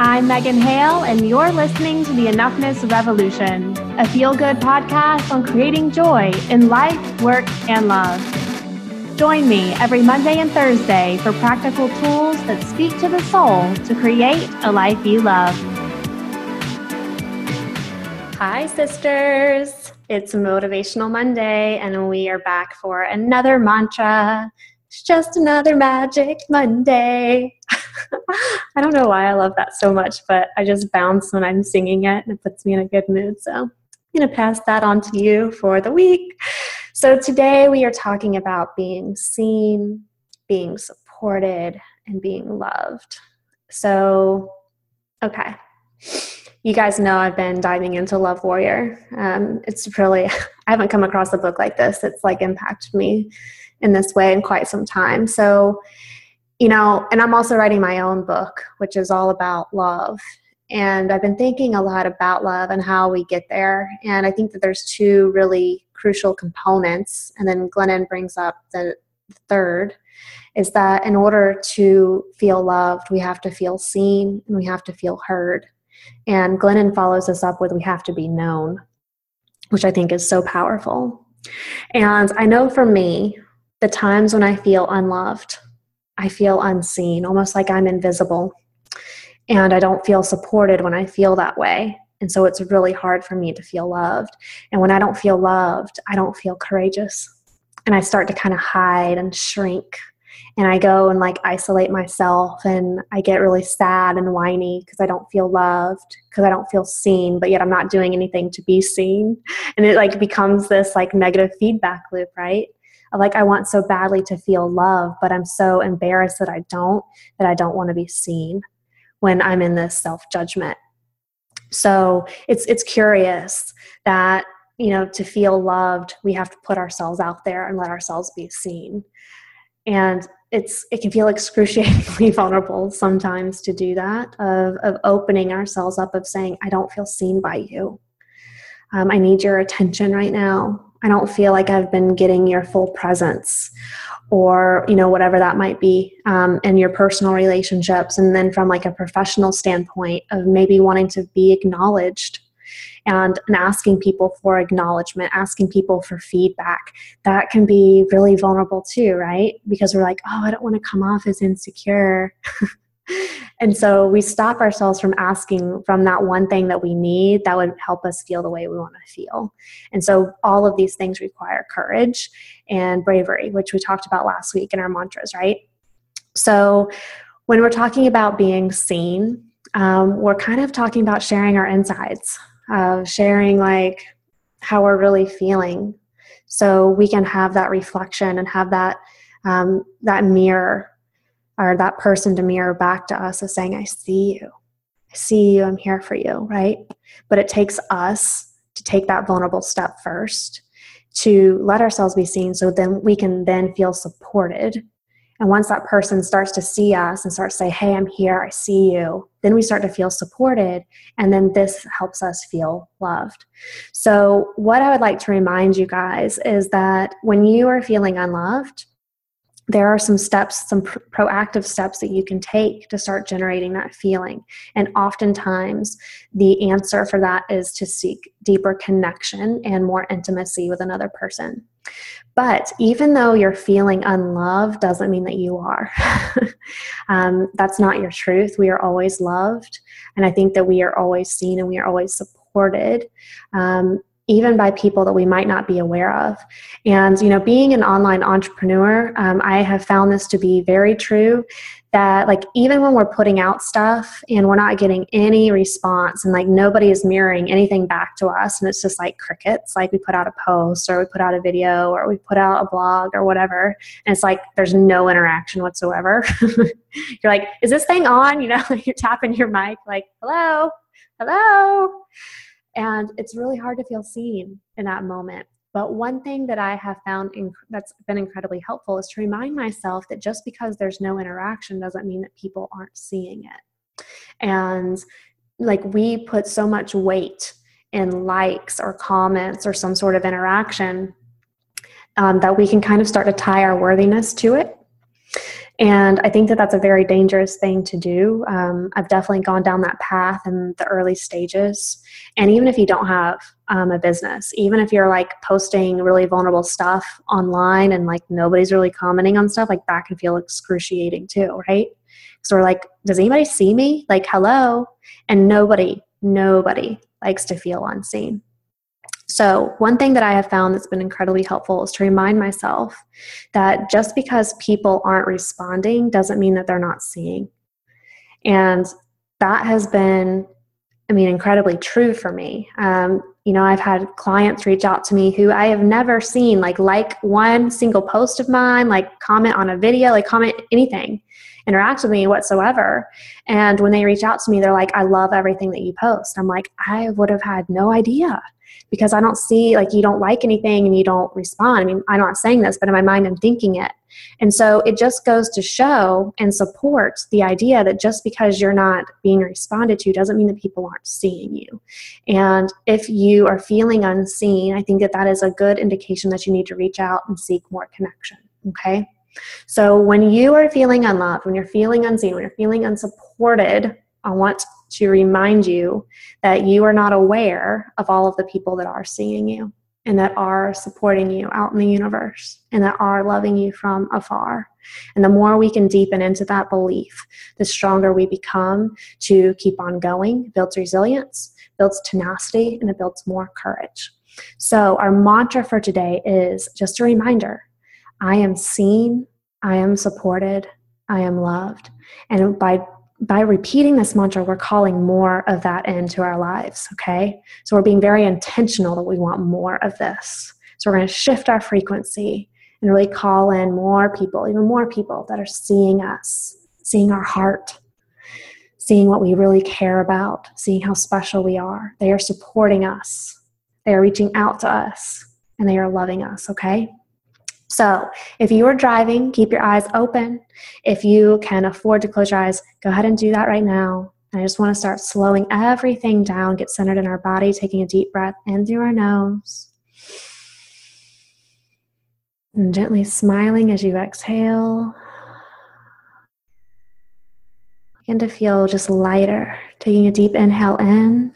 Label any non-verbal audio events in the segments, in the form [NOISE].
I'm Megan Hale, and you're listening to the Enoughness Revolution, a feel good podcast on creating joy in life, work, and love. Join me every Monday and Thursday for practical tools that speak to the soul to create a life you love. Hi, sisters. It's Motivational Monday, and we are back for another mantra. It's just another magic Monday. [LAUGHS] [LAUGHS] I don't know why I love that so much, but I just bounce when I'm singing it and it puts me in a good mood. So I'm going to pass that on to you for the week. So today we are talking about being seen, being supported, and being loved. So, okay. You guys know I've been diving into Love Warrior. Um, it's really, [LAUGHS] I haven't come across a book like this. It's like impacted me in this way in quite some time. So, you know, and I'm also writing my own book, which is all about love. And I've been thinking a lot about love and how we get there. And I think that there's two really crucial components. And then Glennon brings up the third is that in order to feel loved, we have to feel seen and we have to feel heard. And Glennon follows this up with we have to be known, which I think is so powerful. And I know for me, the times when I feel unloved, I feel unseen, almost like I'm invisible. And I don't feel supported when I feel that way. And so it's really hard for me to feel loved. And when I don't feel loved, I don't feel courageous. And I start to kind of hide and shrink. And I go and like isolate myself and I get really sad and whiny because I don't feel loved, because I don't feel seen, but yet I'm not doing anything to be seen. And it like becomes this like negative feedback loop, right? Like I want so badly to feel love, but I'm so embarrassed that I don't, that I don't want to be seen when I'm in this self judgment. So it's it's curious that you know to feel loved, we have to put ourselves out there and let ourselves be seen. And it's it can feel excruciatingly [LAUGHS] vulnerable sometimes to do that of of opening ourselves up of saying I don't feel seen by you. Um, I need your attention right now. I don't feel like I've been getting your full presence or you know whatever that might be um, in your personal relationships. And then from like a professional standpoint of maybe wanting to be acknowledged and, and asking people for acknowledgement asking people for feedback that can be really vulnerable too right? Because we're like oh i don't want to come off as insecure [LAUGHS] and so we stop ourselves from asking from that one thing that we need that would help us feel the way we want to feel. And so all of these things require courage and bravery, which we talked about last week in our mantras, right? So when we're talking about being seen, um, we're kind of talking about sharing our insides, uh, sharing like how we're really feeling, so we can have that reflection and have that um, that mirror or that person to mirror back to us as saying, I see you. I see you. I'm here for you, right? But it takes us to take that vulnerable step first to let ourselves be seen so then we can then feel supported. And once that person starts to see us and starts to say, Hey, I'm here, I see you, then we start to feel supported. And then this helps us feel loved. So, what I would like to remind you guys is that when you are feeling unloved, there are some steps, some pr- proactive steps that you can take to start generating that feeling. And oftentimes, the answer for that is to seek deeper connection and more intimacy with another person. But even though you're feeling unloved, doesn't mean that you are. [LAUGHS] um, that's not your truth. We are always loved. And I think that we are always seen and we are always supported. Um, even by people that we might not be aware of. And, you know, being an online entrepreneur, um, I have found this to be very true that, like, even when we're putting out stuff and we're not getting any response and, like, nobody is mirroring anything back to us, and it's just like crickets, like, we put out a post or we put out a video or we put out a blog or whatever, and it's like there's no interaction whatsoever. [LAUGHS] you're like, is this thing on? You know, [LAUGHS] you're tapping your mic, like, hello, hello and it's really hard to feel seen in that moment. But one thing that I have found inc- that's been incredibly helpful is to remind myself that just because there's no interaction doesn't mean that people aren't seeing it. And like we put so much weight in likes or comments or some sort of interaction um, that we can kind of start to tie our worthiness to it And I think that that's a very dangerous thing to do. Um, I've definitely gone down that path in the early stages. And even if you don't have um, a business, even if you're like posting really vulnerable stuff online and like nobody's really commenting on stuff, like that can feel excruciating too, right? So we're like, does anybody see me? Like, hello. And nobody, nobody likes to feel unseen. So, one thing that I have found that's been incredibly helpful is to remind myself that just because people aren't responding doesn't mean that they're not seeing. And that has been, I mean, incredibly true for me. Um, you know, I've had clients reach out to me who I have never seen, like, like one single post of mine, like, comment on a video, like, comment anything interact with me whatsoever. And when they reach out to me, they're like, I love everything that you post. I'm like, I would have had no idea because I don't see like you don't like anything and you don't respond. I mean, I'm not saying this, but in my mind, I'm thinking it. And so it just goes to show and support the idea that just because you're not being responded to doesn't mean that people aren't seeing you. And if you are feeling unseen, I think that that is a good indication that you need to reach out and seek more connection. Okay. So when you are feeling unloved, when you're feeling unseen, when you're feeling unsupported, I want to remind you that you are not aware of all of the people that are seeing you and that are supporting you out in the universe and that are loving you from afar. And the more we can deepen into that belief, the stronger we become to keep on going, builds resilience, builds tenacity, and it builds more courage. So, our mantra for today is just a reminder I am seen, I am supported, I am loved. And by by repeating this mantra, we're calling more of that into our lives, okay? So we're being very intentional that we want more of this. So we're going to shift our frequency and really call in more people, even more people that are seeing us, seeing our heart, seeing what we really care about, seeing how special we are. They are supporting us, they are reaching out to us, and they are loving us, okay? So, if you are driving, keep your eyes open. If you can afford to close your eyes, go ahead and do that right now. I just want to start slowing everything down, get centered in our body, taking a deep breath in through our nose. And gently smiling as you exhale. Begin to feel just lighter, taking a deep inhale in.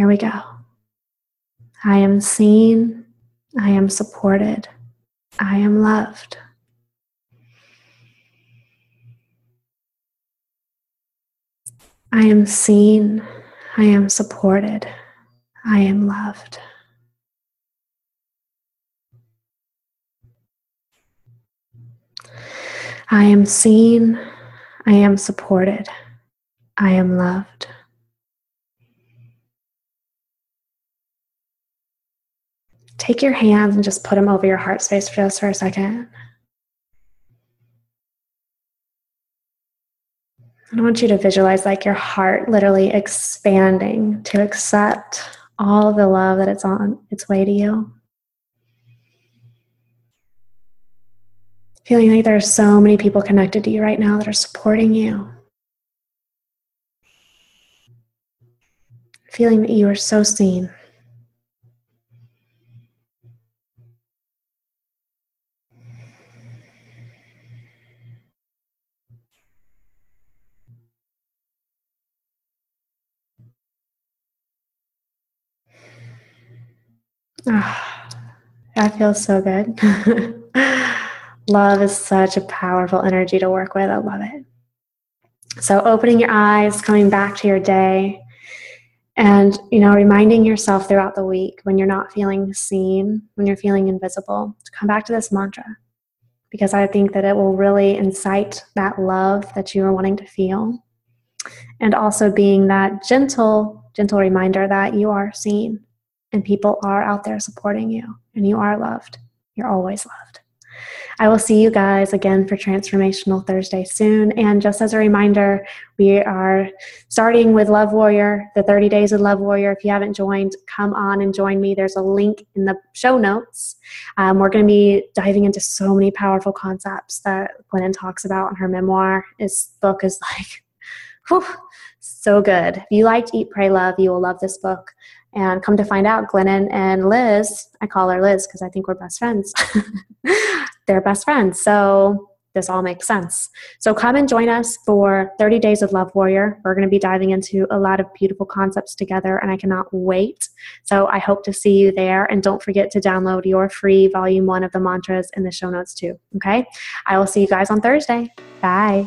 Here we go. I am seen. I am supported. I am loved. I am seen. I am supported. I am loved. I am seen. I am supported. I am loved. Take your hands and just put them over your heart space for just for a second. I want you to visualize like your heart literally expanding to accept all of the love that it's on its way to you. Feeling like there are so many people connected to you right now that are supporting you. Feeling that you are so seen. Oh, that feels so good. [LAUGHS] love is such a powerful energy to work with. I love it. So, opening your eyes, coming back to your day, and you know, reminding yourself throughout the week when you're not feeling seen, when you're feeling invisible, to come back to this mantra because I think that it will really incite that love that you are wanting to feel, and also being that gentle, gentle reminder that you are seen and people are out there supporting you and you are loved. You're always loved. I will see you guys again for Transformational Thursday soon. And just as a reminder, we are starting with Love Warrior, the 30 Days of Love Warrior. If you haven't joined, come on and join me. There's a link in the show notes. Um, we're going to be diving into so many powerful concepts that Glennon talks about in her memoir. This book is like, [LAUGHS] whew, so good. If you liked Eat, Pray, Love, you will love this book. And come to find out, Glennon and Liz, I call her Liz because I think we're best friends. [LAUGHS] They're best friends. So this all makes sense. So come and join us for 30 Days of Love Warrior. We're going to be diving into a lot of beautiful concepts together, and I cannot wait. So I hope to see you there. And don't forget to download your free volume one of the mantras in the show notes, too. Okay? I will see you guys on Thursday. Bye.